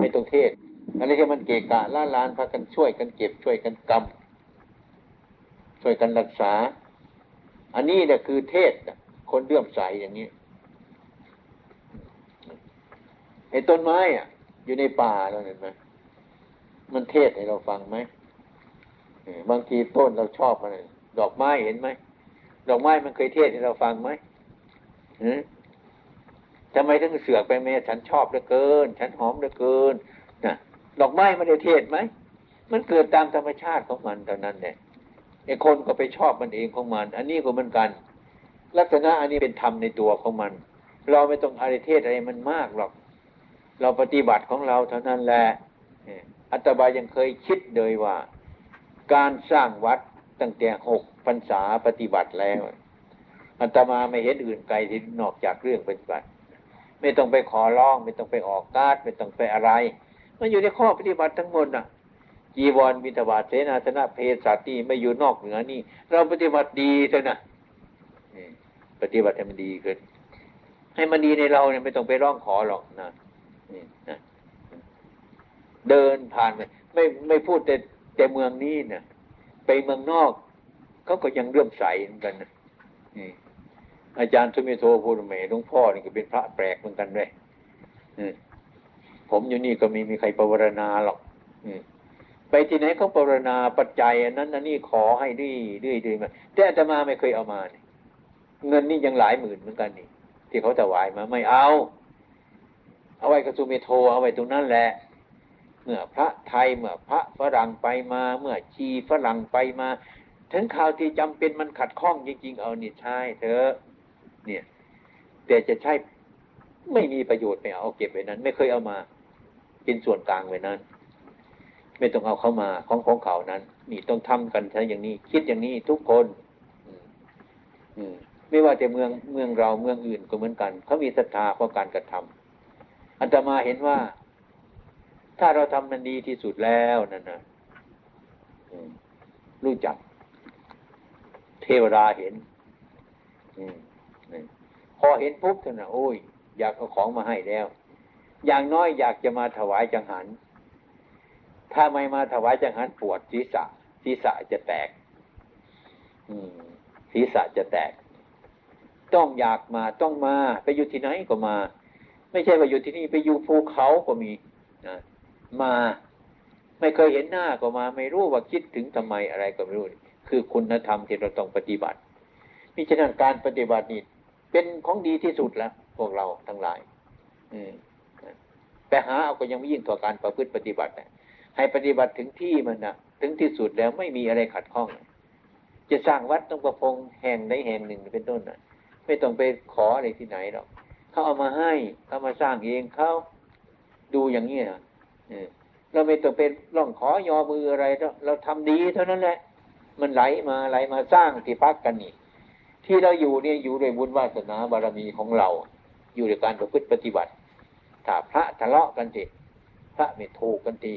ไม่ต้องเทศอะไรที่มันเกะกะล้าลานพากันช่วยกันเก็บช่วยกันกำ ช่วยกันรักษา อันนี้เนี่ยคือเทศคนเลื่อมใสอย่างนี้ไอ้ต้นไม้อะ อยู่ในป่าเราเห็นไหมมันเทศให้เราฟังไหมเออบางทีต้นเราชอบมันดอกไม้เห็นไหมดอกไม้มันเคยเทศให้เราฟังไหมทำไมถึงเสือกไปเมฉันชอบเหลือเกิน ฉันหอมเหลือเกินนะดอกไม้มันได้เทศไหมมันเกิดตามธรรมชาติของมันเท่านั้นแหละ ไอ้คนก็ไปชอบมันเองของมัน อันนี้ก็เหมือนกัน ลักษณะอันนี้เป็นธรรมในตัวของมัน เราไม่ต้องอะไรเทศอะไรมันมากหรอก เราปฏิบัติของเราเท่านั้นแหละอัตบายังเคยคิดเลยว่า การสร้างวัดตั้งแต่หกพรรษาปฏิบัติแล้วอัตมาไม่เห็นอื่นไกลที่นอกจากเรื่องปฏิบัติ ไม่ต้องไปขอร้อง ไม่ต้องไปออกการ์ดไม่ต้องไปอะไร มันอยู่ในข้อปฏิบัติทั้งหมดน่ะ จีวรบิณฑบาตเสนาสนะเพศสัตว์นี่ไม่อยู่นอกเหนือนี่ เราปฏิบัติดีเถอะนะปฏิบัติให้มันดีขึ้น ให้มันดีในเราเนี่ยไม่ต้องไปร้องขอหรอกนะนี่นะเดินผ่านไปไม่ไม่พูดแต่แต่เมืองนี้นะไปเมืองนอกเขาก็ยังเลื่อมใสเหมือนกันนะนี่อาจารย์สุเมโทพูดเมหลวงพ่อนี่ก็เป็นพระแปลกเหมือนกันด้วยผมอยู่นี่ก็ไมีมีใครประวรณาหรอก อืม ไปที่ไหนเขาปรณาปัจจัยนั้นอันนี้ขอให้ดื้อดื้อดื้อมาแต่อาตมาไม่เคยเอามาเงินนี่ยังหลายหมื่นเหมือนกันนี่ ที่เขาถวายมาไม่เอา เอาไว้กระสุเมโทเอาไว้ตรงนั้นแหละ เมื่อพระไทยเมื่อพระฝรั่งไปมา เมื่อชีฝรั่งไปมา ถึงข่าวที่จำเป็นมันขัดข้องจริง ๆ เอานี่ใช่เถอะเนี่ยแต่จะใช่ไม่มีประโยชน์ไม่เอาเอาเก็บไว้นั้น ไม่เคยเอามา เป็นส่วนกลางไว้นั้น ไม่ต้องเอาเข้ามาของของเขานั้น นี่ต้องทำกันใช่อย่างนี้ คิดอย่างนี้ทุกคนอืมไม่ว่าแต่เมืองเมืองเราเมืองอื่นก็เหมือนกันเขามีศรัทธาเพราะการกระทำอันตมาเห็นว่า ถ้าเราทำมันดีที่สุดแล้วนั่นนะรู้จัก เทวดาเห็นอพอเห็นปุ๊บเท่านั้นโอ้ย อยากเอาของมาให้แล้ว อย่างน้อยอยากจะมาถวายจังหัน ถ้าไม่มาถวายจังหันปวดศีรษะศีรษะจะแตกศีรษะจะแตก ต้องอยากมาต้องมา ไปอยู่ที่ไหนก็มา ไม่ใช่ว่าอยู่ที่นี่ไปอยู่ภูเขาก็มีนะมาไม่เคยเห็นหน้าก็มา ไม่รู้ว่าคิดถึงทำไมอะไรก็ไม่รู้ คือคุณธรรมที่เราต้องปฏิบัติมิฉะนั้นการปฏิบัตินี่เป็นของดีที่สุดแล้วพวกเราทั้งหลาย อืมแต่หาเอาก็ยังไม่ยิ่งต่อการประพฤติปฏิบัตินะ ให้ปฏิบัติถึงที่มันนะถึงที่สุดแล้วไม่มีอะไรขัดข้อง จะสร้างวัดต้องประพงแห่งใดแห่งหนึ่งเป็นต้นนะไม่ต้องไปขออะไรที่ไหนหรอกเขาเอามาให้เขามาสร้างเองเขาดูอย่างนี้นะเราไม่ต้องเป็นร่องขอยอมืออะไรเราเราทำดีเท่านั้นแหละ มันไหลมาไหลมาสร้างที่พักกันนี่ ที่เราอยู่เนี่ยอยู่ด้วยบุญวาสนาบารมีของเรา อยู่ในการประพฤติปฏิบัติ ถ้าพระทะเลาะกันสิพระไม่ถูกกันที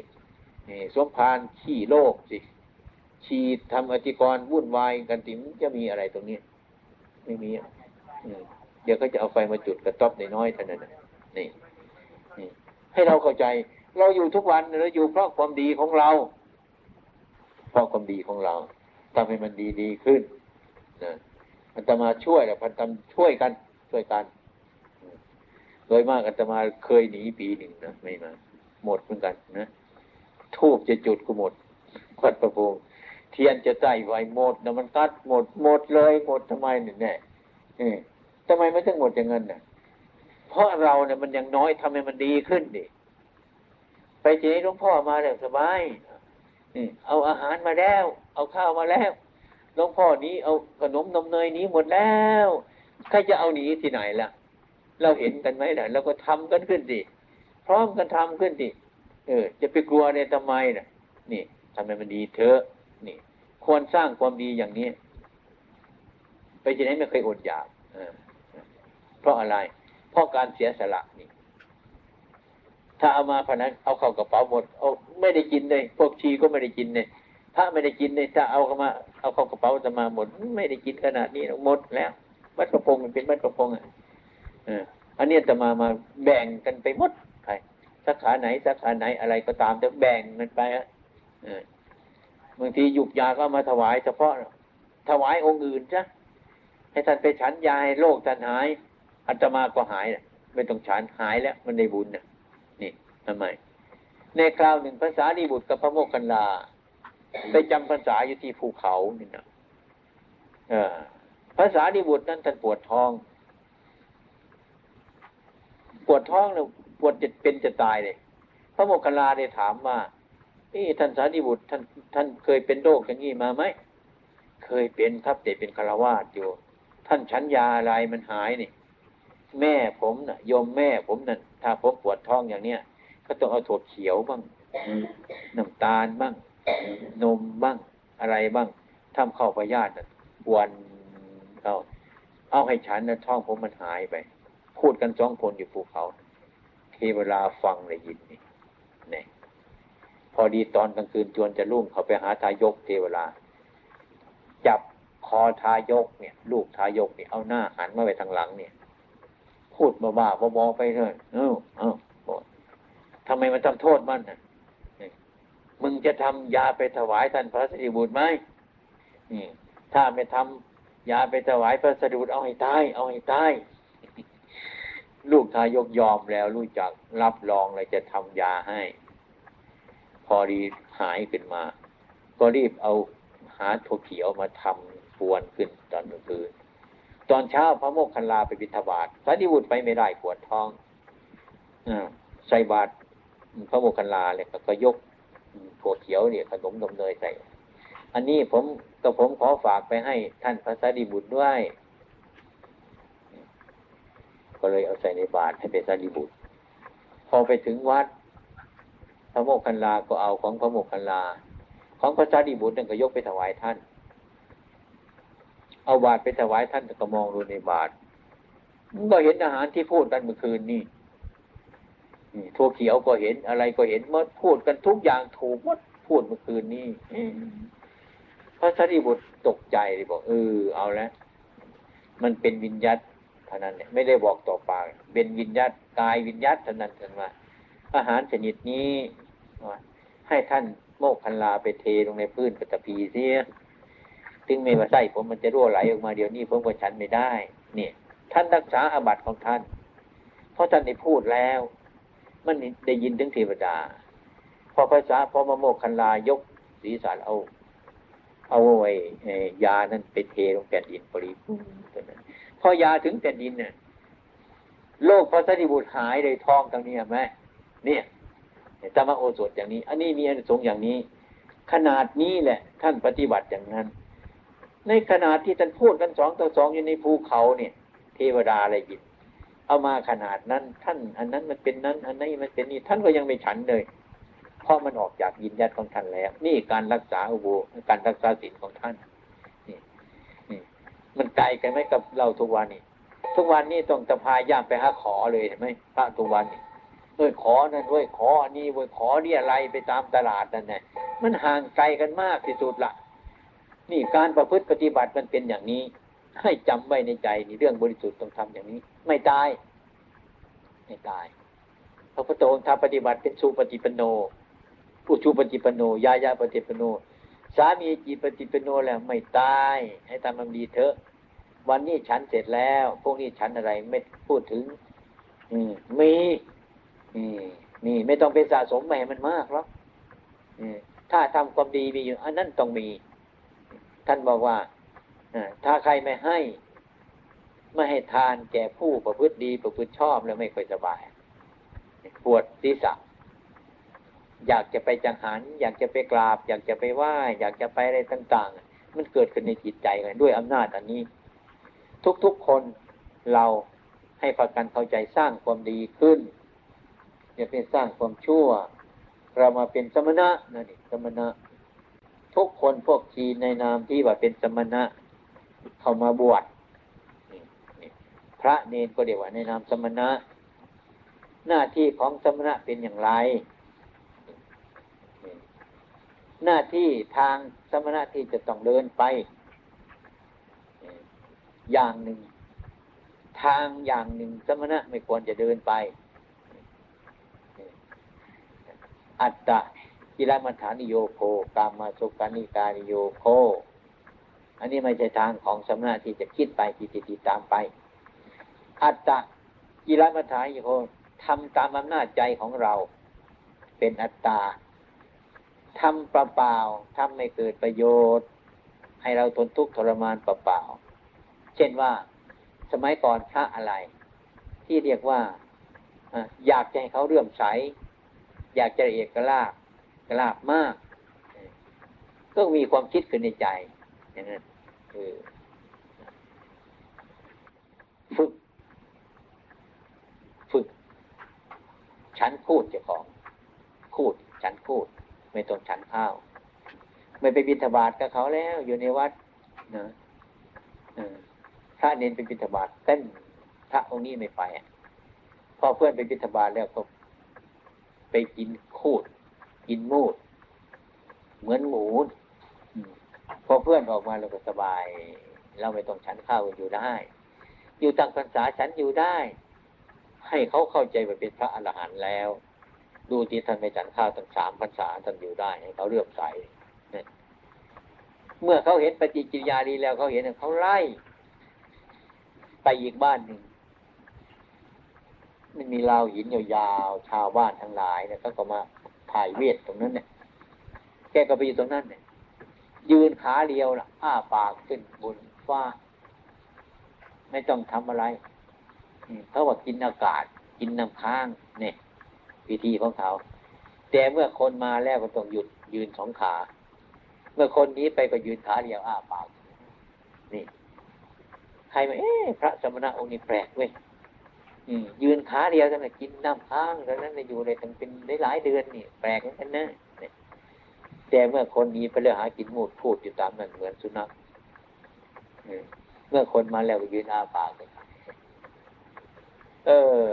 สมภารขี้โลกสิชีทำอธิกรวุ่นวายกันติมจะมีอะไรตรงนี้ ไม่มีอะเดี๋ยวเขาจะเอาไฟมาจุดกระต๊อบน้อยๆเท่านั้นนี่นี่ ให้เราเข้าใจ เราอยู่ทุกวันเราอยู่เพราะความดีของเรา เพราะความดีของเราทำให้มันดีดีขึ้นนะอัตมาช่วยแล้วพันธมช่วยกัน ช่วยกันโดยมากอาตมาเคยหนีปีหนึ่งนะไม่มาหมดเหมือนกันนะ ทูบจะจุดก็หมดวัดประพงเทียนจะใส่ไว้หมดนะมันตัดหมดหมดเลยหมดทำไมเนี่ยแน่ทำไมไม่ถึงหมดอย่างนั้นน่ะ เพราะเราเนี่ยมันยังน้อยทำให้มันดีขึ้นดิไปทีนี้หลวงพ่อมาแล้วสบายเอาอาหารมาแล้ว เอาข้าวมาแล้วหลวงพ่อนี้เอาขนมนมเนยนี้หมดแล้วใครจะเอาหนีที่ไหนล่ะ เราเห็นกันไหมล่ะเราก็ทำกันขึ้นสิพร้อมกันทำขึ้นสิ เออ จะไปกลัวเนี่ยทำไมน่ะ นี่ทำให้มันดีเถอะนี่ ควรสร้างความดีอย่างนี้ ไปที่ไหนไม่เคยอดอยากเออเพราะอะไร เพราะการเสียสละนี่ ถ้าเอามาพนันเอาเข้ากระเป๋าหมดเอาไม่ได้กินเลยพวกชีก็ไม่ได้กินเลยพระไม่ได้กินเลยถ้าเอาเข้ามาเอาเข้ากระเป๋าจะมาหมด ไม่ได้กินขนาดนี้หมดแล้ววัดกระพงเป็นวัดกระพงอะเอออันนี้จะมามาแบ่งกันไปหมด สาขาไหนสาขาไหนอะไรก็ตามจะแบ่งมันไปอะบางทีหยุกยาก็มาถวาย เฉพาะถวายองค์อื่นจ้ะให้ท่านไปฉันยาให้โรคท่านหายอาตมาก็หายนะไม่ต้องฉันหายแล้ว มันได้บุญนะนี่ทำไม ในคราวหนึ่งภาษาดีบุตรกับพระโมคคัลลาไปจำภาษาอยู่ที่ภูเขานี่นะภาษาดีบุตรนั้นท่านปวดท้อง ปวดท้องเนี่ย วดจะเป็นจะตายเลยพระโมคคัลลาได้ถามว่าท่านสารีบุตรท่านท่านเคยเป็นโรคอย่างนี้มาไหมเคยเป็นครับแต่เป็นคารวาสอยู่ ท่านฉันยาอะไรมันหายนี่ แม่ผมนะ่ะยมแม่ผมนั่นถ้าผมปวดท้องอย่างเนี้ยก็ต้องเอาถั่วเขียวบ้างน้ำตาลบ้าง นมบ้างอะไรบ้างทำเข้าพยาธินวันเขาเอาให้ฉันนะท้องผมมันหายไป พูดกันสองคนอยู่ภูเขา เทวลาฟังเลยยินนี่นี่พอดีตอนกลางคืนจวนจะรุ่งเขาไปหาทายกเทวลาจับคอทายกเนี่ย ลูกทายกเนี่ยเอาหน้าหันมาไปทางหลังเนี่ย พูดบ้าบ้าบอไปเถอะเออเออทำไมมันทำโทษมันน่ะมึงจะทำยาไปถวายท่านพระสรีบุตรไหมนี่ถ้าไม่ทำยาไปถวายพระสรีบุตรเอาให้ตาย เอาให้ตาย ลูกทายกยอมแล้วรู้จักรับรองเลยจะทำยาให้ พอดีหายขึ้นมา ก็รีบเอาหาถั่วเขียวมาทำปวนขึ้นตอนกลางคืนตอนเช้าพระโมกขันลาไปบิณฑบาตพระนิบุตรไปไม่ได้ปวดท้องอใส่บาตรพระโมกขันลาเลยก็ยกถั่วเขียวเนี่ยขนมนมเนยใส่ อันนี้ผมก็ผมขอฝากไปให้ท่านพระสารีบุตรด้วย ก็เลยเอาใส่ในบาตรให้เป็นสารีบุตร พอไปถึงวัด พระโมกขันลาก็เอาของพระโมกขันลา ของพระสารีบุตรนั่นก็ยกไปถวายท่าน เอาบาตรไปถวายท่านก็มองดูในบาตรก็เห็นอาหารที่พูดกันเมื่อคืนนี่ทั่วเขียวก็เห็นอะไรก็เห็นมดพูดกันทุกอย่างถูกมดพูดเมื่อคืนนี้พระสารีบุตรตกใจเลยบอกเออเอาแล้วมันเป็นวิญญาต เท่านั้นเนี่ยไม่ได้บอกต่อปากเป็นวิญญาตกายวิญญาตเท่านั้นท่านว่าอาหารชนิดนี้ให้ท่านโมกคันลาไปเทลงในพื้นกระตพีเสียถึงไม่มาใส่ผมมันจะรั่วไหลออกมาเดี๋ยวนี้ผมก็ฉันไม่ได้ เนี่ย ท่านรักษาอาบัติของท่าน เพราะท่านได้พูดแล้ว มันได้ยินถึงเทวดา พอภาษาพอมาโมกคันลายกศีรษะเอา เอาไว้ยานั้นไปเทลงแผ่นดินปริบูรณ์ พอยาถึงแผ่ดินเนี่ยโลกพระสติบุตรหายเลยทองตรงนี้ไหมเนี่ยธรรมโอสถอย่างนี้ อันนี้มีอันสงอย่างนี้ ขนาดนี้แหละ ท่านปฏิบัติอย่างนั้น ในขนาดที่ท่านพูดกันสองต่อสองอยู่ในภูเขาเนี่ย เทวดาอะไรยินเอามาขนาดนั้น ท่าน อันนั้นมันเป็นนั้น อันนี้มันเป็นนี่ท่านก็ยังไม่ฉันเลยเพราะมันออกจากยินยัดของท่านแล้ว นี่การรักษาอุโบการรักษาศีลของท่าน มันไกลกันไหมกับเราทุกวันนี้ ทุกวันนี้ต้องจะพายย่างไปหาขอเลยเห็นไหมพระทุกวันนี้เอ้ยขอนั่นเว้ยขออันนี้เว้ยขอนี่อะไรไปตามตลาดนั่นแหละมันห่างไกลกันมากที่สุดละนี่การประพฤติปฏิบัติมันเป็นอย่างนี้ ให้จำไว้ในใจนี่เรื่องบริสุทธิ์ต้องทำอย่างนี้ ไม่ตาย ไม่ตายพระพุทธองค์ทำปฏิบัติเป็นชูปฏิปโน ผู้ชูปฏิปโนยายาปฏิปโน สามีจีปฏิปโนแล้วไม่ตาย ให้ทำมันดีเถอะ วันนี้ฉันเสร็จแล้ว พวกนี้ฉันอะไรไม่พูดถึง อืมมีมีไม่ต้องไปสะสมแม่มันมากหรอกถ้าทำความดีมีอยู่อันนั้นต้องมี ท่านบอกว่าถ้าใครไม่ให้ ไม่ให้ทานแก่ผู้ประพฤติดีประพฤติชอบแล้วไม่ค่อยสบาย ปวดศีรษะ อยากจะไปจังหัน อยากจะไปกราบ อยากจะไปไหว้ อยากจะไปอะไรต่างๆ มันเกิดขึ้นในจิตใจกันด้วยอำนาจอันนี้ ทุกๆคนเราให้ประกันเข้าใจสร้างความดีขึ้น อย่าเป็นสร้างความชั่ว เรามาเป็นสมณะนั่นเองสมณะ ทุกคนพวกชีในนามที่ว่าเป็นสมณะ เข้ามาบวชพระเนนก็เดี๋ยวว่าในนามสมณะ หน้าที่ของสมณะเป็นอย่างไร หน้าที่ทางสมณะที่จะต้องเดินไป อย่างหนึ่ง ทางอย่างหนึ่ง สมณะไม่ควรจะเดินไป อัตตะกิลมัฐานิโยโคกามาสุกานิกานิโยโค อันนี้ไม่ใช่ทางของสมณะที่จะคิดไปที่ติดตามไป อัตตะกิรมัฐานโยโยทำตามอำนาจใจของเรา เป็นอัตตา ทำเปล่าๆทำไม่เกิดประโยชน์ ให้เราทนทุกข์ทรมานเปล่าๆเช่นว่าสมัยก่อนพระอะไร ที่เรียกว่าอยากจะให้เขาเรื่อมใส อยากจะเอกลาบกลาบมาก ก็มีความคิดขึ้นในใจอย่างนั้นเออฝึก ฝึก ฉันพูดเจ้าของพูด ฉันพูด ไม่ต้องฉันข้าว ไม่ไปบิณฑบาตกับเขาแล้ว อยู่ในวัดนะพระเน้นไปบิณฑบาตเต็มพระองค์นี้ไม่ไปอะพอเพื่อนไปบิณฑบาตแล้วก็ไปกินคูด กินมูด เหมือนหมูพอเพื่อนออกมาเราก็สบาย เราไม่ต้องฉันข้าวอยู่ได้ อยู่ต่างพรรษาฉันอยู่ได้ ให้เขาเข้าใจว่าเป็นพระอรหันต์แล้ว ดูที่ท่านไม่ฉันข้าวตั้งสามพรรษาท่านอยู่ได้ให้เขาเลือกใสเนี่ยเมื่อเขาเห็นปฏิกิริยาดีแล้วเขาเห็นเขาไล่ ไปอีกบ้านหนึ่งมันมีราวหินยาวๆชาวบ้านทั้งหลายเนี่ยเขาก็มาถ่ายเวทตรงนั้นเนี่ยแกก็ไปอยู่ตรงนั้นเนี่ยยืนขาเดียวนะอ้าปากขึ้นบนฟ้า ไม่ต้องทำอะไรเขาว่ากินอากาศ กินน้ำค้างเนี่ย วิธีของเขาแต่เมื่อคนมาแล้วก็ต้องหยุดยืนสองขา เมื่อคนนี้ไปก็ยืนขาเดียวอ้าปากนี่ใครมาเอ๊ะพระสมณะองค์นี้แปลกเว้ยยืนขาเดียวแต่กินน้ำค้างแล้วนั้นอยู่ในตั้งเป็นหลายเดือนนี่แปลกเหมือนกันนะแต่เมื่อคนนี้ไปเลือกหากินมูดพูดอยู่ตามนั้นเหมือนสุนัขเมื่อคนมาแล้วก็ยืนอาปากเลยเออ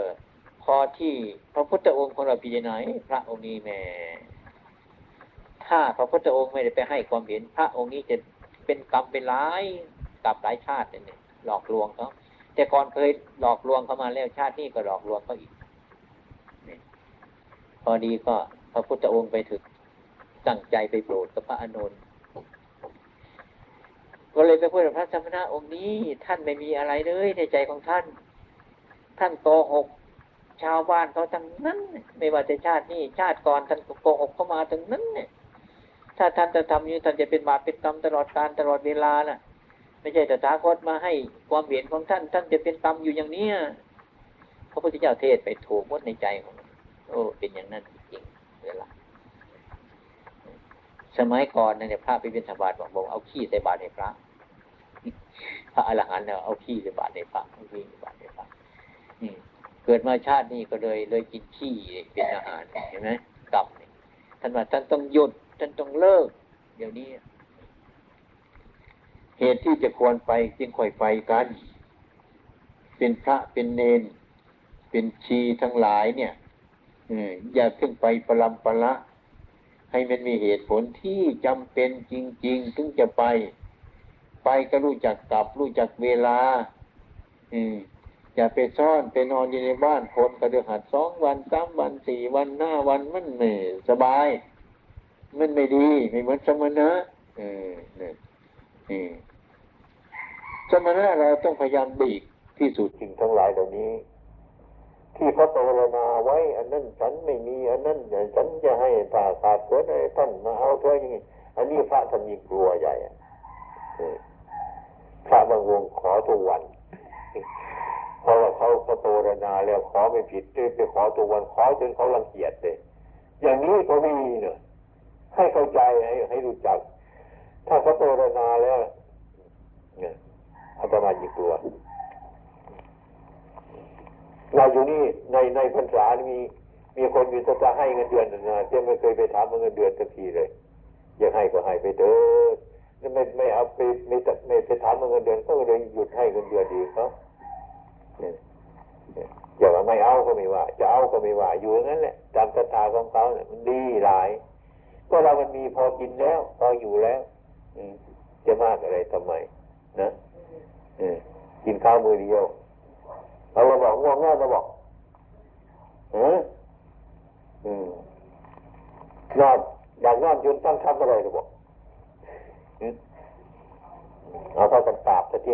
พอที่พระพุทธองค์ของเราพิจารณาพระองค์นี้แม่ถ้าพระพุทธองค์ไม่ได้ไปให้ความเห็น พระองค์นี้จะเป็นกรรมเป็นร้ายกับหลายชาติเนี่ยหลอกลวงเขาแต่ก่อนเคยหลอกลวงเขามาแล้วชาตินี้ก็หลอกลวงเขาอีกพอดีก็พระพุทธองค์ไปถึงตั้งใจไปโปรดกับพระอานนท์ก็เลยไปพูดกับพระสมณะองค์นี้ ท่านไม่มีอะไรเลยในใจของท่าน ท่านโกหก ชาวบ้านเขาทั้งนั้น ไม่ว่าจะชาตินี้ชาติก่อนท่านก็โกหกเข้ามาทั้งนั้นเนี่ยถ้าท่านจะทำอยู่ท่านจะเป็นบาปเป็นกรรมตลอดการตลอดเวลาน่ะ ไม่ใช่แตถาคตมาให้ความเห็นของท่าน ท่านจะเป็นกรรมอยู่อย่างเนี้ยพระพุทธเจ้าเทศไปถูกมดในใจของโอ้เป็นอย่างนั้นจริงเวลาสมัยก่อนเนี่ยพระไปเป็นสบาตบอกบอกเอาขี้ใส่บาตรให้พระพระอรหันต์เนี่ยเอาขี้ใส่บาตรให้พระเอาขี้ใส่บาตรให้พระอืม เกิดมาชาตินี้ก็เลยเลยกินขี้เป็นอาหารเห็นไหมกรรมเนี่ยท่านว่าท่านต้องหยุดท่านต้องเลิก เดี๋ยวนี้ เหตุที่จะควรไปจึงค่อยไปกัน เป็นพระเป็นเนน เป็นชีทั้งหลายเนี่ยอออย่าเพิ่งไปประลำประละ ให้มันมีเหตุผลที่จำเป็นจริง ๆ ถึงจะไป ไปก็รู้จักกลับ รู้จักเวลา อืม อย่าไปซ่อนไปนอนอยู่ในบ้านคนกระเดือหัดสองวันสามวันสี่วันห้าวันมันไม่สบาย มันไม่ดีไม่เหมือนสมณะเออเนี่ยนี่สมณะเราต้องพยายามดีกที่สุดสิ่งทั้งหลายเหล่านี้ ที่พระปรณาไว้อันนั้นฉันไม่มีอันนั้นฉันจะให้ถ้าขาดเกิดอะไรท่านมาเอาเท่านี้อันนี้พระท่านมีกลัวใหญ่อะพระบางวงขอทุกวัน เพราะว่าเขาพระปรณาแล้วขอไม่ผิดด้วยไปขอทุกวันขอจนเขารังเกียจเลยอย่างนี้ก็ไม่มีเนอะให้เข้าใจให้ให้รู้จัก ถ้าเขาปรณาแล้วเนี่ยอาตมาหยิบตัวเราอยู่นี่ในในพรรษามีมีคนมีจะให้เงินเดือนนะแต่ไม่เคยไปถามเงินเดือนสักทีเลยอยากให้ก็ให้ไปเถอะไม่ไม่เอาไปไม่ไม่ไปถามเงินเดือนก็เลยหยุดให้เงินเดือนดีเขาเนี่ย อย่าว่าไม่เอาก็ไม่ว่า จะเอาก็ไม่ว่า อยู่อย่างนั้นแหละตามศรัทธาของเขาเนี่ยมันดีหลาย ก็เรามันมีพอกินแล้ว พออยู่แล้วจะมากอะไรทำไม นะกินข้าวมือเดียวเราบอกง่วงง่วงเราบอกเออนอนอยากนอนยืนตั้งทับอะไรเราบอกเอาเข้ากันปราบซะที